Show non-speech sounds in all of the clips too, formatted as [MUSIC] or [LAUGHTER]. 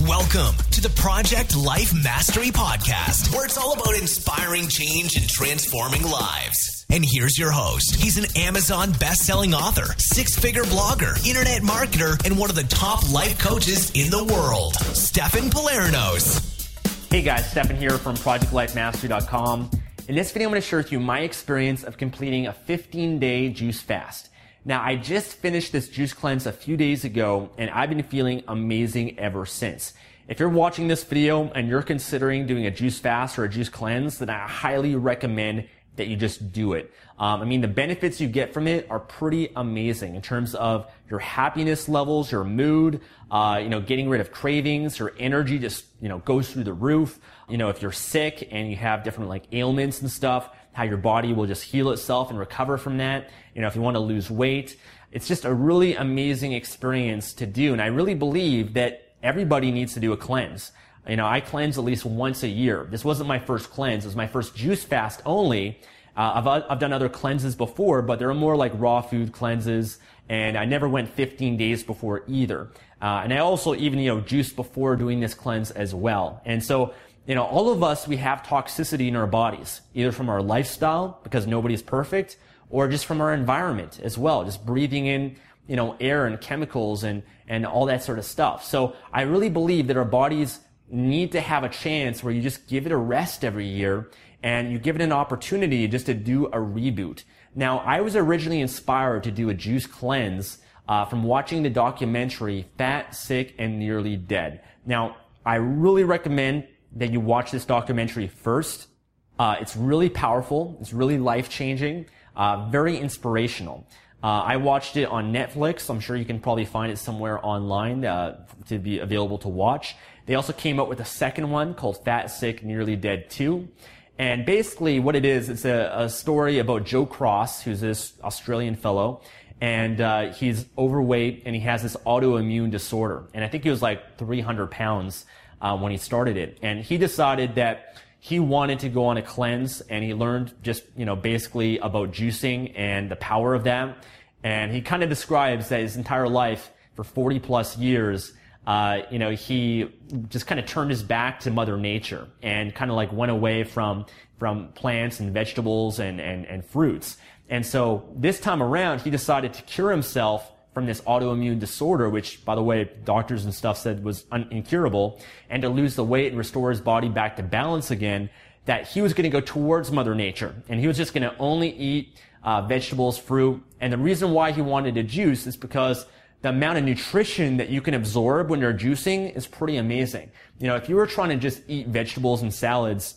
Welcome to the Project Life Mastery Podcast, where it's all about inspiring change and transforming lives. And here's your host. He's an Amazon best-selling author, six-figure blogger, internet marketer, and one of the top life coaches in the world, Stefan Palernos. Hey guys, Stefan here from ProjectLifeMastery.com. In this video, I'm going to share with you my experience of completing a 15-day juice fast. Now, I just finished this juice cleanse a few days ago and I've been feeling amazing ever since. If you're watching this video and you're considering doing a juice fast or a juice cleanse, then I highly recommend that you just do it. Um, I mean, the benefits you get from it are pretty amazing in terms of your happiness levels, your mood, uh, you know, getting rid of cravings, your energy just, you know, goes through the roof. You know, if you're sick and you have different like ailments and stuff, how your body will just heal itself and recover from that. You know, if you want to lose weight, it's just a really amazing experience to do. And I really believe that everybody needs to do a cleanse. You know, I cleanse at least once a year. This wasn't my first cleanse. It was my first juice fast only. Uh, I've, I've done other cleanses before, but they're more like raw food cleanses. And I never went 15 days before either. Uh, and I also even, you know, juiced before doing this cleanse as well. And so, you know, all of us, we have toxicity in our bodies, either from our lifestyle, because nobody's perfect, or just from our environment as well, just breathing in, you know, air and chemicals and, and all that sort of stuff. So I really believe that our bodies need to have a chance where you just give it a rest every year and you give it an opportunity just to do a reboot. Now, I was originally inspired to do a juice cleanse uh, from watching the documentary Fat, Sick, and Nearly Dead. Now, I really recommend that you watch this documentary first. Uh, it's really powerful. It's really life changing. Uh, very inspirational. Uh, I watched it on Netflix. I'm sure you can probably find it somewhere online uh, to be available to watch. They also came out with a second one called Fat, Sick, Nearly Dead 2. And basically what it is, it's a, a story about Joe Cross, who's this Australian fellow, and uh, he's overweight and he has this autoimmune disorder. And I think he was like 300 pounds uh, when he started it. And he decided that he wanted to go on a cleanse and he learned just, you know, basically about juicing and the power of that. And he kind of describes that his entire life for 40 plus years, uh, you know, he just kind of turned his back to Mother Nature and kind of like went away from, from plants and vegetables and, and, and fruits. And so this time around, he decided to cure himself from this autoimmune disorder, which, by the way, doctors and stuff said was un- incurable, and to lose the weight and restore his body back to balance again, that he was going to go towards Mother Nature, and he was just going to only eat uh, vegetables, fruit. And the reason why he wanted to juice is because the amount of nutrition that you can absorb when you're juicing is pretty amazing. You know, if you were trying to just eat vegetables and salads,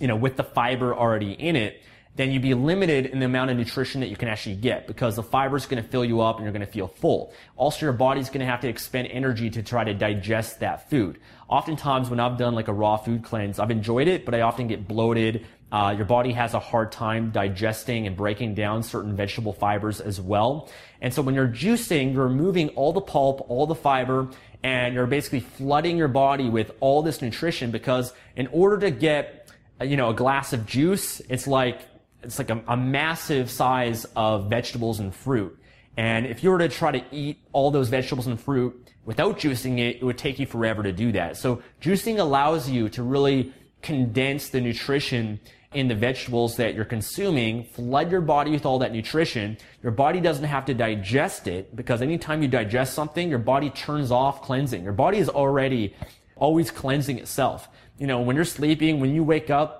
you know, with the fiber already in it, then you'd be limited in the amount of nutrition that you can actually get because the fiber is going to fill you up and you're going to feel full. Also, your body's going to have to expend energy to try to digest that food. Oftentimes, when I've done like a raw food cleanse, I've enjoyed it, but I often get bloated. Uh, your body has a hard time digesting and breaking down certain vegetable fibers as well. And so when you're juicing, you're removing all the pulp, all the fiber, and you're basically flooding your body with all this nutrition because in order to get, you know, a glass of juice, it's like it's like a, a massive size of vegetables and fruit. And if you were to try to eat all those vegetables and fruit without juicing it, it would take you forever to do that. So juicing allows you to really condense the nutrition in the vegetables that you're consuming, flood your body with all that nutrition. Your body doesn't have to digest it because anytime you digest something, your body turns off cleansing. Your body is already always cleansing itself. You know, when you're sleeping, when you wake up,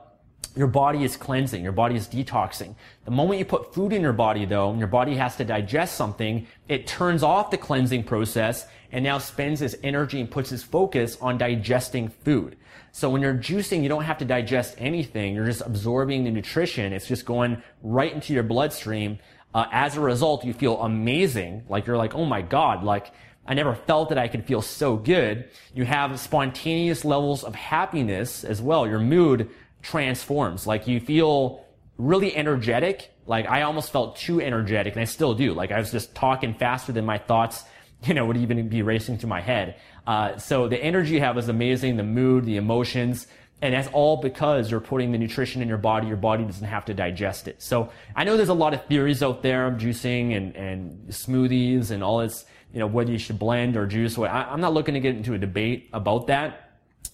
your body is cleansing, your body is detoxing. The moment you put food in your body though, and your body has to digest something, it turns off the cleansing process and now spends its energy and puts its focus on digesting food. So when you're juicing, you don't have to digest anything. You're just absorbing the nutrition. It's just going right into your bloodstream. Uh, as a result, you feel amazing. Like you're like, oh my God, like I never felt that I could feel so good. You have spontaneous levels of happiness as well. Your mood transforms. Like you feel really energetic. Like I almost felt too energetic and I still do. Like I was just talking faster than my thoughts, [LAUGHS] you know, would even be racing through my head. Uh, so the energy you have is amazing, the mood, the emotions, and that's all because you're putting the nutrition in your body. Your body doesn't have to digest it. So I know there's a lot of theories out there of juicing and, and smoothies and all this, you know, whether you should blend or juice. I, I'm not looking to get into a debate about that.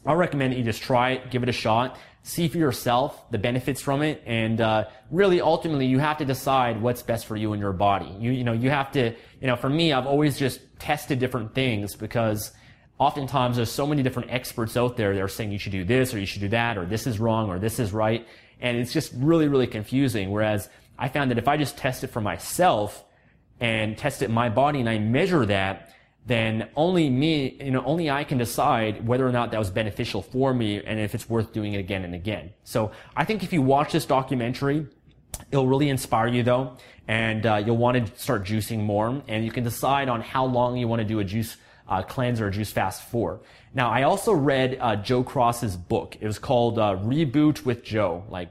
I recommend that you just try it, give it a shot see for yourself the benefits from it and uh, really ultimately you have to decide what's best for you and your body. You you know you have to you know for me i've always just tested different things because oftentimes there's so many different experts out there that are saying you should do this or you should do that or this is wrong or this is right and it's just really really confusing. Whereas i found that if i just test it for myself and test it in my body and i measure that then only me, you know, only I can decide whether or not that was beneficial for me and if it's worth doing it again and again. So I think if you watch this documentary, it'll really inspire you though, and uh, you'll want to start juicing more, and you can decide on how long you want to do a juice uh, cleanse or a juice fast for. Now, I also read uh, Joe Cross's book. It was called uh, Reboot with Joe, like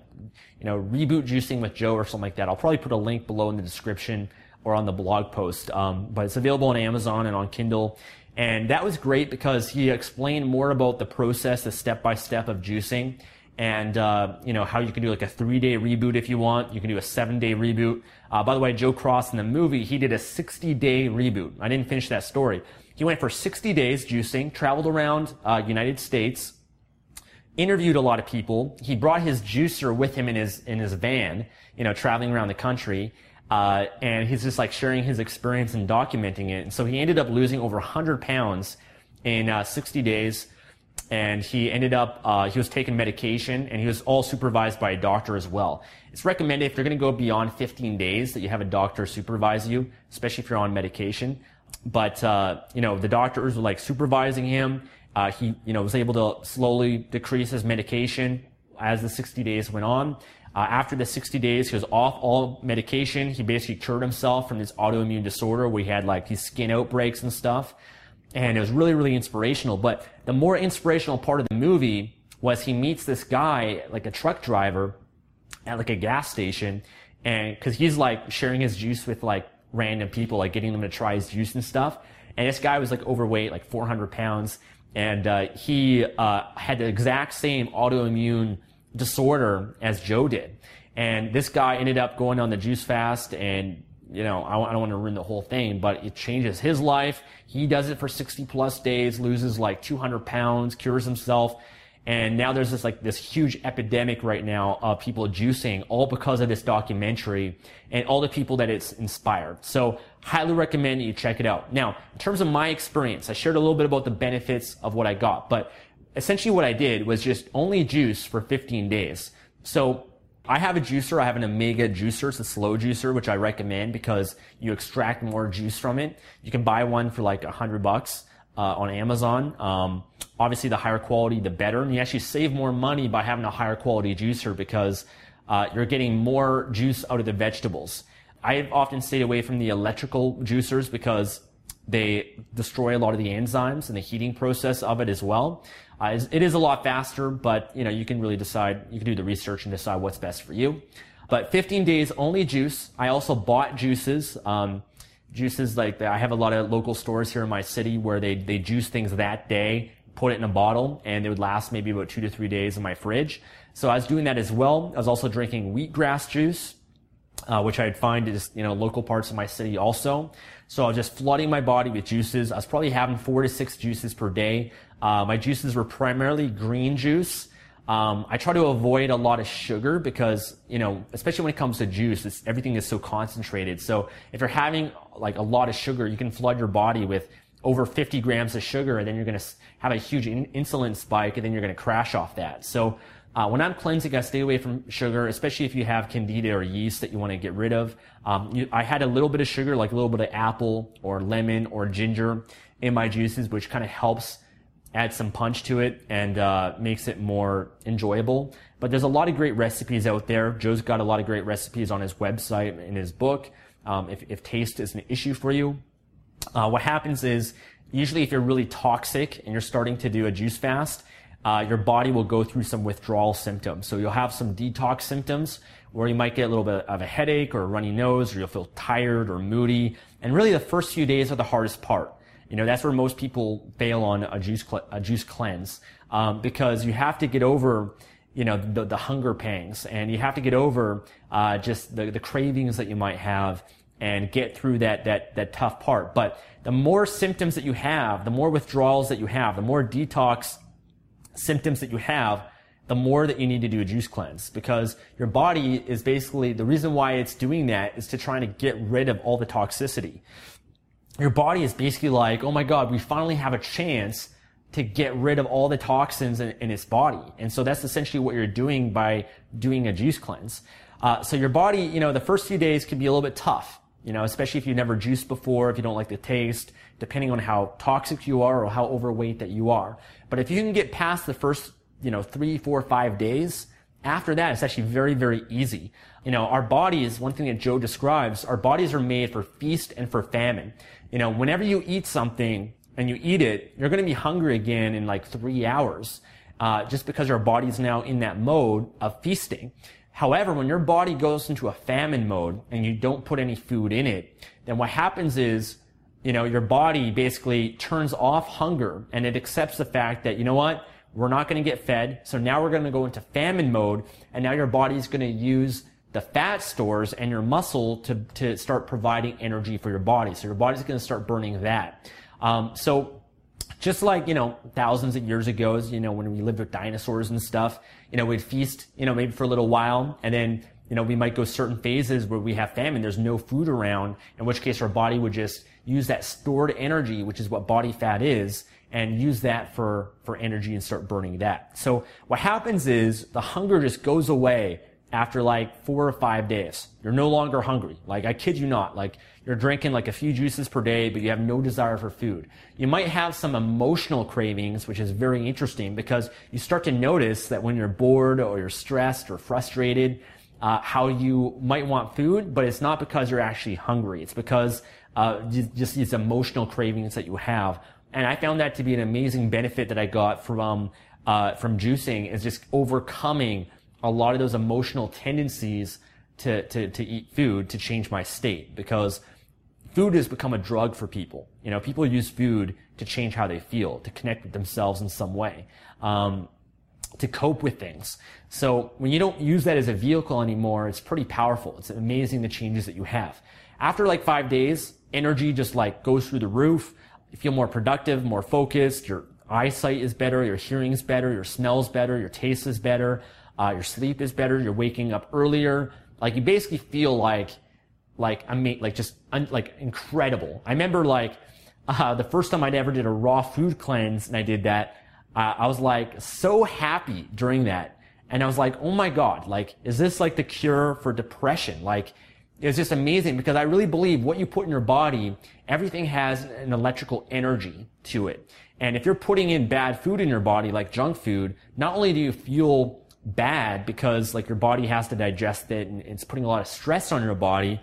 you know, reboot juicing with Joe or something like that. I'll probably put a link below in the description or on the blog post. Um, but it's available on Amazon and on Kindle. And that was great because he explained more about the process, the step by step of juicing and uh, you know how you can do like a three day reboot if you want. You can do a seven day reboot. Uh, by the way, Joe Cross in the movie he did a 60 day reboot. I didn't finish that story. He went for 60 days juicing, traveled around uh, United States, interviewed a lot of people. He brought his juicer with him in his in his van, you know, traveling around the country. Uh, and he's just like sharing his experience and documenting it. And so he ended up losing over 100 pounds in uh, 60 days. And he ended up, uh, he was taking medication and he was all supervised by a doctor as well. It's recommended if you're going to go beyond 15 days that you have a doctor supervise you, especially if you're on medication. But, uh, you know, the doctors were like supervising him. Uh, he, you know, was able to slowly decrease his medication as the 60 days went on. Uh, after the 60 days, he was off all medication. He basically cured himself from this autoimmune disorder where he had like these skin outbreaks and stuff. And it was really, really inspirational. But the more inspirational part of the movie was he meets this guy, like a truck driver at like a gas station. And cause he's like sharing his juice with like random people, like getting them to try his juice and stuff. And this guy was like overweight, like 400 pounds. And, uh, he, uh, had the exact same autoimmune disorder as Joe did. And this guy ended up going on the juice fast and you know, I, don't want to ruin the whole thing, but it changes his life. He does it for 60 plus days, loses like 200 pounds, cures himself. And now there's this like this huge epidemic right now of people juicing all because of this documentary and all the people that it's inspired. So highly recommend you check it out. Now, in terms of my experience, I shared a little bit about the benefits of what I got, but essentially what I did was just only juice for 15 days. So I have a juicer. I have an Omega juicer. It's a slow juicer, which I recommend because you extract more juice from it. You can buy one for like a hundred bucks. Uh, on Amazon. Um, obviously, the higher quality, the better. And you actually save more money by having a higher quality juicer because uh, you're getting more juice out of the vegetables. I've often stayed away from the electrical juicers because they destroy a lot of the enzymes and the heating process of it as well. Uh, it is a lot faster, but you know you can really decide. You can do the research and decide what's best for you. But 15 days only juice. I also bought juices. Um, juices like I have a lot of local stores here in my city where they they juice things that day, put it in a bottle, and it would last maybe about two to three days in my fridge. So I was doing that as well. I was also drinking wheatgrass juice, uh, which I'd find is you know local parts of my city also. So I was just flooding my body with juices. I was probably having four to six juices per day. Uh, my juices were primarily green juice. Um, I try to avoid a lot of sugar because, you know, especially when it comes to juice, everything is so concentrated. So if you're having like a lot of sugar, you can flood your body with over 50 grams of sugar and then you're going to have a huge in- insulin spike and then you're going to crash off that. So uh, when I'm cleansing, I stay away from sugar, especially if you have candida or yeast that you want to get rid of. Um, you, I had a little bit of sugar, like a little bit of apple or lemon or ginger in my juices, which kind of helps add some punch to it and uh, makes it more enjoyable. But there's a lot of great recipes out there. Joe's got a lot of great recipes on his website in his book. Um, if, if taste is an issue for you, uh, what happens is usually if you're really toxic and you're starting to do a juice fast, uh, your body will go through some withdrawal symptoms. So you'll have some detox symptoms where you might get a little bit of a headache or a runny nose or you'll feel tired or moody. And really the first few days are the hardest part. You know, that's where most people fail on a juice, cl- a juice cleanse, um, because you have to get over, you know, the, the hunger pangs and you have to get over, uh, just the, the cravings that you might have and get through that, that, that tough part. But the more symptoms that you have, the more withdrawals that you have, the more detox symptoms that you have, the more that you need to do a juice cleanse because your body is basically the reason why it's doing that is to try to get rid of all the toxicity. Your body is basically like, oh my God, we finally have a chance to get rid of all the toxins in, in its body. And so that's essentially what you're doing by doing a juice cleanse. Uh, so your body, you know, the first few days can be a little bit tough, you know, especially if you've never juiced before, if you don't like the taste, depending on how toxic you are or how overweight that you are. But if you can get past the first, you know, three, four, five days, after that, it's actually very, very easy. You know, our bodies, one thing that Joe describes, our bodies are made for feast and for famine. You know, whenever you eat something and you eat it, you're going to be hungry again in like three hours, uh, just because your body's now in that mode of feasting. However, when your body goes into a famine mode and you don't put any food in it, then what happens is you know, your body basically turns off hunger and it accepts the fact that, you know what, we're not going to get fed. So now we're going to go into famine mode and now your body is going to use the fat stores and your muscle to, to start providing energy for your body. So your body's going to start burning that. Um, so just like, you know, thousands of years ago, you know, when we lived with dinosaurs and stuff, you know, we'd feast, you know, maybe for a little while and then, you know, we might go certain phases where we have famine. There's no food around, in which case our body would just use that stored energy, which is what body fat is, and use that for, for energy and start burning that. So what happens is the hunger just goes away after like four or five days. You're no longer hungry. Like, I kid you not. Like, you're drinking like a few juices per day, but you have no desire for food. You might have some emotional cravings, which is very interesting because you start to notice that when you're bored or you're stressed or frustrated, uh, how you might want food, but it's not because you're actually hungry. It's because uh, just these emotional cravings that you have. And I found that to be an amazing benefit that I got from uh, from juicing is just overcoming a lot of those emotional tendencies to, to, to eat food to change my state because food has become a drug for people. You know, people use food to change how they feel, to connect with themselves in some way. Um, to cope with things. So when you don't use that as a vehicle anymore, it's pretty powerful. It's amazing the changes that you have. After like five days, energy just like goes through the roof. You feel more productive, more focused. Your eyesight is better. Your hearing is better. Your smell's better. Your taste is better. Uh, your sleep is better. You're waking up earlier. Like you basically feel like, like I mean, like just un- like incredible. I remember like uh, the first time I'd ever did a raw food cleanse, and I did that uh, I was like so happy during that. And I was like, oh my God, like, is this like the cure for depression? Like, it's just amazing because I really believe what you put in your body, everything has an electrical energy to it. And if you're putting in bad food in your body, like junk food, not only do you feel bad because like your body has to digest it and it's putting a lot of stress on your body,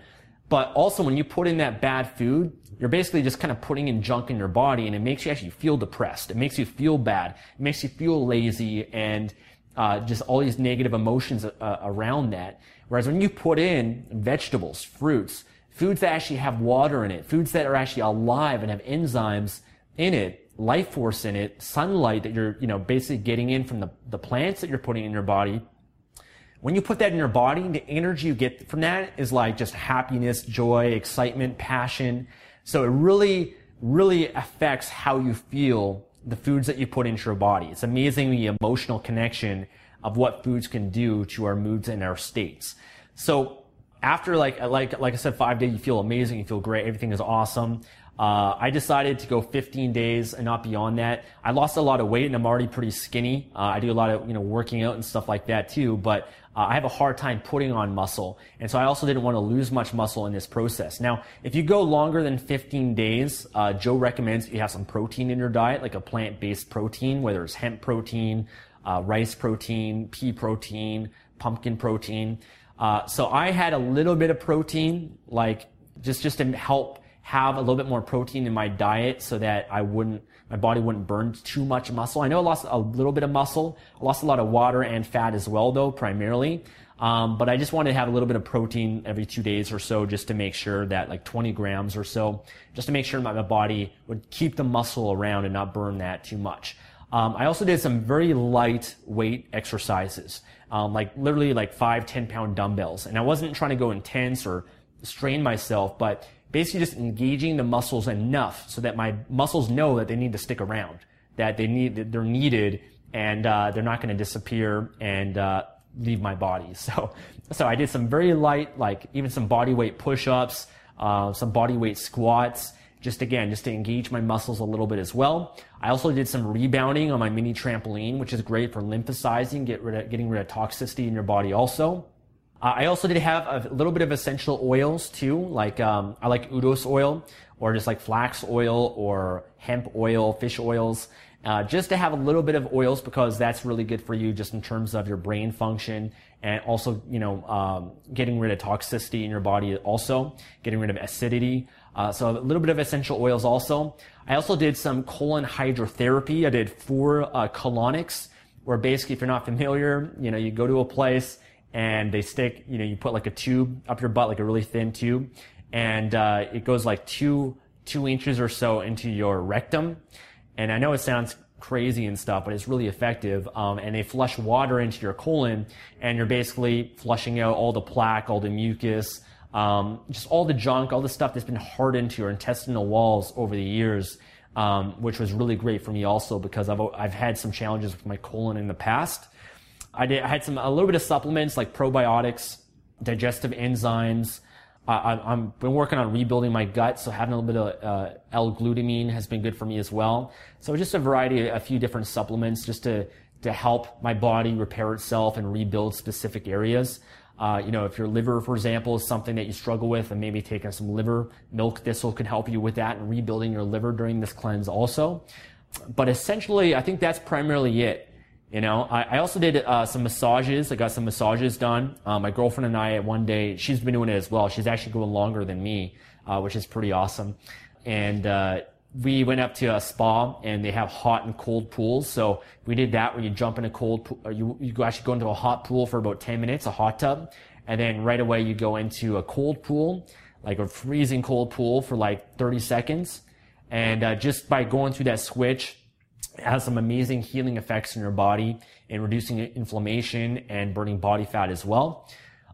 but also when you put in that bad food, you're basically just kind of putting in junk in your body and it makes you actually feel depressed. It makes you feel bad. It makes you feel lazy and uh, just all these negative emotions uh, around that. Whereas when you put in vegetables, fruits, foods that actually have water in it, foods that are actually alive and have enzymes in it, life force in it, sunlight that you're, you know, basically getting in from the, the plants that you're putting in your body, when you put that in your body, the energy you get from that is like just happiness, joy, excitement, passion. So it really, really affects how you feel the foods that you put into your body. It's amazing the emotional connection of what foods can do to our moods and our states. So after like like like I said, five days, you feel amazing, you feel great, everything is awesome. Uh, I decided to go 15 days and not beyond that. I lost a lot of weight and I'm already pretty skinny. Uh, I do a lot of you know working out and stuff like that too, but uh, I have a hard time putting on muscle, and so I also didn't want to lose much muscle in this process. Now, if you go longer than 15 days, uh, Joe recommends you have some protein in your diet, like a plant-based protein, whether it's hemp protein, uh, rice protein, pea protein, pumpkin protein. Uh, so I had a little bit of protein, like just just to help have a little bit more protein in my diet so that I wouldn't, my body wouldn't burn too much muscle. I know I lost a little bit of muscle. I lost a lot of water and fat as well, though, primarily. Um, but I just wanted to have a little bit of protein every two days or so just to make sure that like 20 grams or so, just to make sure my, body would keep the muscle around and not burn that too much. Um, I also did some very light weight exercises, um, like literally like five, 10 pound dumbbells. And I wasn't trying to go intense or strain myself, but basically just engaging the muscles enough so that my muscles know that they need to stick around, that they need, that they're needed and, uh, they're not going to disappear and, uh, leave my body. [LAUGHS] So, so I did some very light, like even some body weight push-ups, uh, some body weight squats, just again, just to engage my muscles a little bit as well. I also did some rebounding on my mini trampoline, which is great for lymphosizing, get rid of, getting rid of toxicity in your body also. Uh, I also did have a little bit of essential oils too, like um, I like Udo's oil or just like flax oil or hemp oil, fish oils, uh, just to have a little bit of oils because that's really good for you just in terms of your brain function and also you know um, getting rid of toxicity in your body, also getting rid of acidity. Uh, so a little bit of essential oils also. I also did some colon hydrotherapy. I did four uh, colonics, where basically, if you're not familiar, you know, you go to a place and they stick, you know, you put like a tube up your butt, like a really thin tube, and uh, it goes like two two inches or so into your rectum. And I know it sounds crazy and stuff, but it's really effective. Um, and they flush water into your colon, and you're basically flushing out all the plaque, all the mucus, um, just all the junk, all the stuff that's been hardened to your intestinal walls over the years. Um, which was really great for me also because I've, I've had some challenges with my colon in the past. I did. I had some a little bit of supplements like probiotics, digestive enzymes. I, I'm been working on rebuilding my gut, so having a little bit of uh, L-glutamine has been good for me as well. So just a variety, of a few different supplements, just to to help my body repair itself and rebuild specific areas. Uh, you know, if your liver, for example, is something that you struggle with, and maybe taking some liver milk thistle could help you with that and rebuilding your liver during this cleanse also. But essentially, I think that's primarily it. You know, I, I also did uh, some massages. I got some massages done. Uh, my girlfriend and I, one day, she's been doing it as well. She's actually going longer than me, uh, which is pretty awesome. And uh, we went up to a spa, and they have hot and cold pools. So we did that, where you jump in a cold, pool, you you actually go into a hot pool for about 10 minutes, a hot tub, and then right away you go into a cold pool, like a freezing cold pool for like 30 seconds. And uh, just by going through that switch, it has some amazing healing effects in your body and reducing inflammation and burning body fat as well.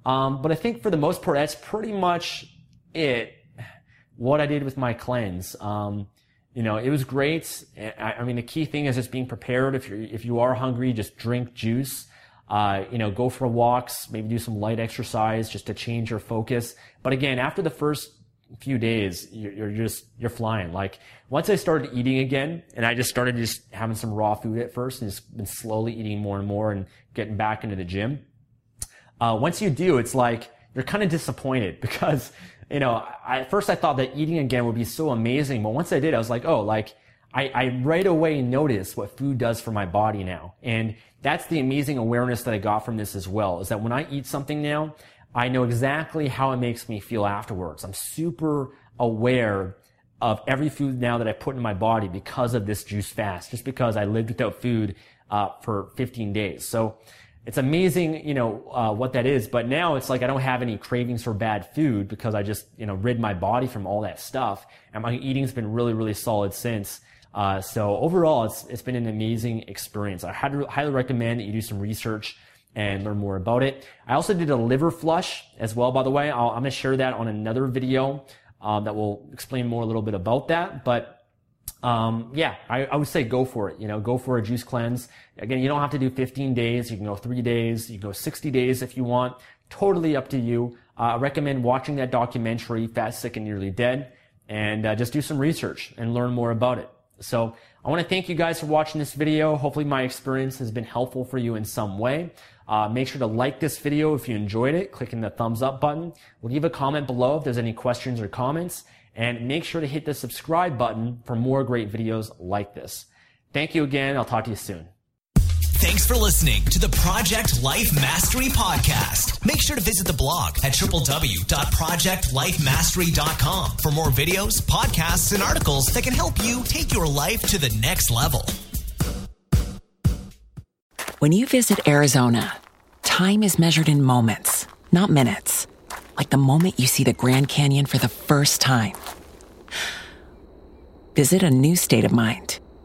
Um, but I think for the most part, that's pretty much it. What I did with my cleanse. Um, you know, it was great. I, I, mean, the key thing is just being prepared. If you're if you are hungry, just drink juice. Uh, you know, go for walks, maybe do some light exercise just to change your focus. But again, after the first few days, you're, you're just, you're flying. Like once I started eating again and I just started just having some raw food at first and just been slowly eating more and more and getting back into the gym. Uh, once you do, it's like you're kind of disappointed [LAUGHS] because, you know, I, at first I thought that eating again would be so amazing. But once I did, I was like, oh, like I, I right away notice what food does for my body now. And that's the amazing awareness that I got from this as well, is that when I eat something now, I know exactly how it makes me feel afterwards. I'm super aware of every food now that I put in my body because of this juice fast, just because I lived without food uh, for 15 days. So it's amazing, you know, uh, what that is. But now it's like I don't have any cravings for bad food because I just, you know, rid my body from all that stuff. And my eating's been really, really solid since. Uh, so overall, it's it's been an amazing experience. I highly recommend that you do some research and learn more about it. I also did a liver flush as well, by the way. i am going to share that on another video um, that will explain more a little bit about that. But um, yeah, I, I, would say go for it. You know, go for a juice cleanse. Again, you don't have to do 15 days. You can go three days. You can go 60 days if you want. Totally up to you. Uh, I recommend watching that documentary, Fat, Sick, and Nearly Dead, and uh, just do some research and learn more about it. So I want to thank you guys for watching this video. Hopefully my experience has been helpful for you in some way. Uh, make sure to like this video if you enjoyed it, clicking the thumbs up button. Leave a comment below if there's any questions or comments and make sure to hit the subscribe button for more great videos like this. Thank you again. I'll talk to you soon. Thanks for listening to the Project Life Mastery Podcast. Make sure to visit the blog at www.projectlifemastery.com for more videos, podcasts, and articles that can help you take your life to the next level. When you visit Arizona, time is measured in moments, not minutes like the moment you see the Grand Canyon for the first time. Visit a new state of mind.